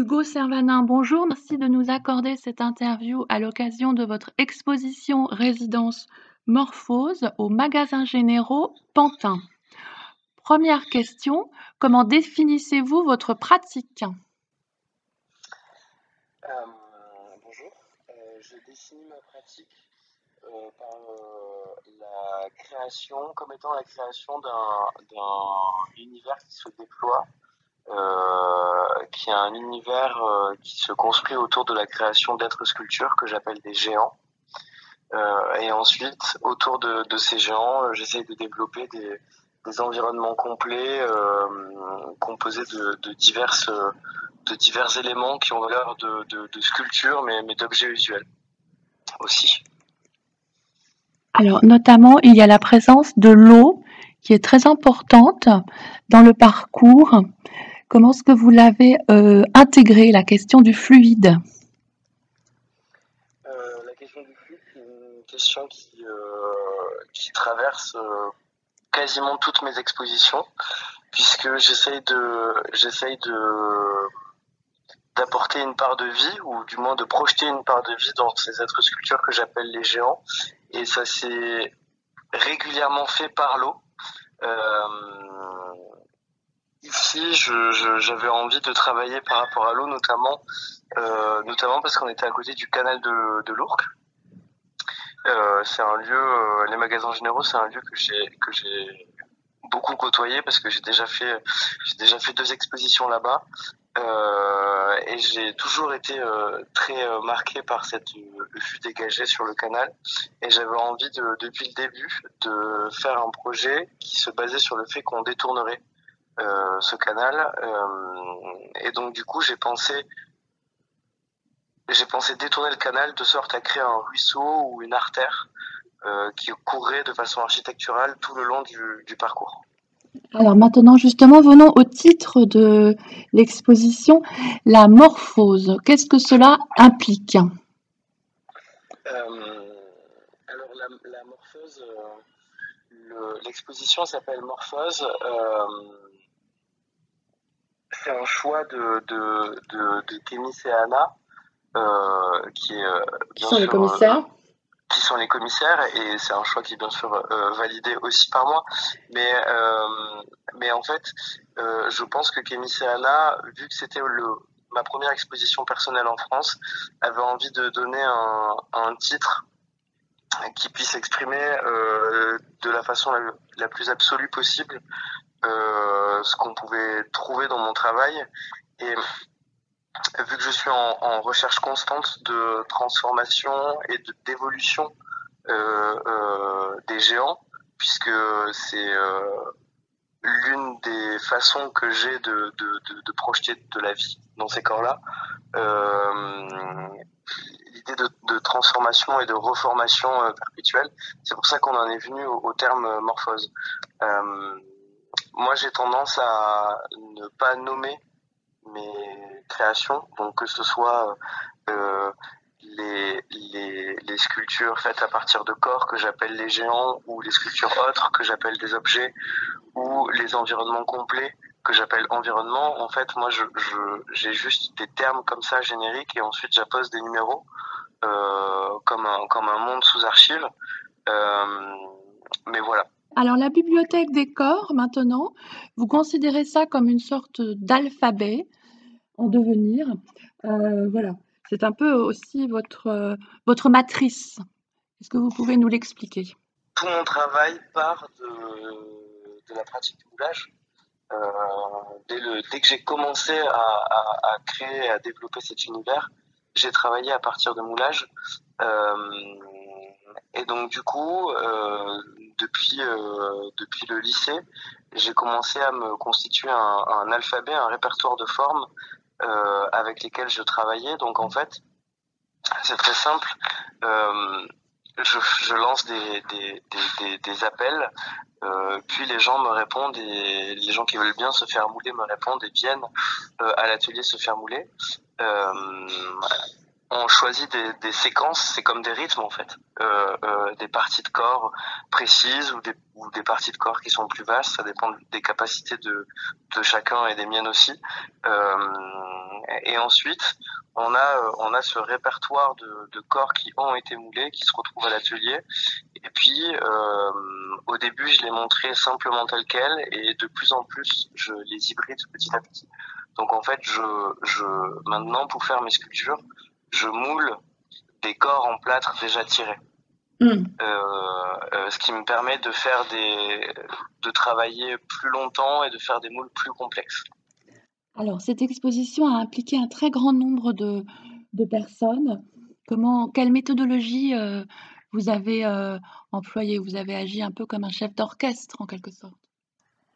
Hugo Servanin, bonjour. Merci de nous accorder cette interview à l'occasion de votre exposition résidence Morphose au magasin généraux Pantin. Première question, comment définissez-vous votre pratique? Euh, Bonjour, euh, je définis ma pratique euh, par la création, comme étant la création d'un univers qui se déploie qui est un univers euh, qui se construit autour de la création d'êtres sculptures que j'appelle des géants. Euh, et ensuite, autour de, ces géants, j'essaye de développer des, environnements complets composés de, diverses, de divers éléments qui ont l'air de, de, de sculptures, mais, mais d'objets visuels aussi. Alors, notamment, il y a la présence de l'eau qui est très importante dans le parcours. Comment est-ce que vous l'avez euh, intégré, la question du fluide? Euh, La question du fluide, c'est une question qui, euh, traverse quasiment toutes mes expositions, puisque j'essaye de d'apporter une part de vie, ou du moins de projeter une part de vie dans ces êtres sculptures que j'appelle les géants. Et ça s'est régulièrement fait par l'eau. Ici, j'avais envie de travailler par rapport à l'eau, notamment, euh, notamment parce qu'on était à côté du canal de, de l'Ourcq. Euh, c'est un lieu, euh, les magasins généraux, c'est un lieu que j'ai que j'ai beaucoup côtoyé parce que j'ai déjà fait j'ai déjà fait deux expositions là-bas euh, et j'ai toujours été euh, très euh, marqué par cette vue dégagée sur le canal et j'avais envie de, depuis le début de faire un projet qui se basait sur le fait qu'on détournerait euh, ce canal. Euh, et donc du coup, j'ai pensé j'ai pensé détourner le canal de sorte à créer un ruisseau ou une artère euh, qui courrait de façon architecturale tout le long du, parcours. Alors maintenant, justement, venons au titre de l'exposition, la morphose. Qu'est-ce que cela implique? Alors la, morphose, l'exposition s'appelle Morphose c'est un choix de, de, de, de Kémis et Anna, euh, qui est euh, qui sont les commissaires. Euh, qui sont les commissaires et c'est un choix qui est bien sûr euh, validé aussi par moi mais euh, mais en fait je pense que Kémis et Anna vu que c'était le ma première exposition personnelle en France avait envie de donner un, un titre qui puisse exprimer de la façon la, la, plus absolue possible euh, ce qu'on pouvait trouver dans mon travail. Et vu que je suis en, recherche constante de transformation et d'évolution euh, euh, des géants, puisque c'est euh, l'une des façons que j'ai de, de, de, de, projeter de la vie dans ces corps-là. Euh, l'idée de, de, transformation et de reformation euh, perpétuelle, c'est pour ça qu'on en est venu au, terme morphose. Euh, moi, j'ai tendance à ne pas nommer mes créations, donc que ce soit euh, les, les, les, sculptures faites à partir de corps que j'appelle les géants, ou les sculptures autres que j'appelle des objets, ou les environnements complets que j'appelle environnement. En fait, moi, je, j'ai juste des termes comme ça génériques et ensuite j'appose des numéros euh, comme un comme un monde sous archive. Euh, mais voilà. Alors la bibliothèque des corps, maintenant, vous considérez ça comme une sorte d'alphabet en devenir. Euh, voilà, c'est un peu aussi votre, votre matrice. Est-ce que vous pouvez nous l'expliquer? Tout mon travail part de, la pratique du moulage. Euh, dès, le, dès, que j'ai commencé à, à, à, créer, à développer cet univers, j'ai travaillé à partir de moulage. Euh, et donc du coup, euh, depuis euh, depuis le lycée, j'ai commencé à me constituer un, un, alphabet, un répertoire de formes euh, avec lesquelles je travaillais. Donc en fait, c'est très simple. Euh, je, je, lance des, des, des, des appels, euh, puis les gens me répondent et les gens qui veulent bien se faire mouler me répondent et viennent euh, à l'atelier se faire mouler. On choisit des, des séquences, c'est comme des rythmes en fait, euh, euh, des parties de corps précises ou des, ou des parties de corps qui sont plus vastes, ça dépend des capacités de, de chacun et des miennes aussi. Euh, et ensuite, on a, euh, on a ce répertoire de, de, corps qui ont été moulés, qui se retrouvent à l'atelier. Et puis, euh, au début, je les montrais simplement tels quels, et de plus en plus, je les hybride petit à petit. Donc en fait, je, je, maintenant, pour faire mes sculptures, je moule des corps en plâtre déjà tirés. Mm. Euh, euh, ce qui me permet de faire des, de travailler plus longtemps et de faire des moules plus complexes. Alors, cette exposition a impliqué un très grand nombre de, de personnes. Comment, quelle méthodologie euh, vous avez euh, employée? Vous avez agi un peu comme un chef d'orchestre en quelque sorte?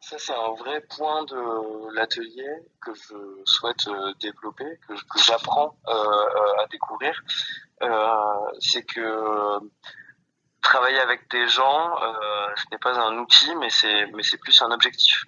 Ça, c'est un vrai point de l'atelier que je souhaite euh, développer, que, j'apprends euh, à découvrir. Euh, c'est que travailler avec des gens, ce n'est pas un outil, mais c'est plus un objectif.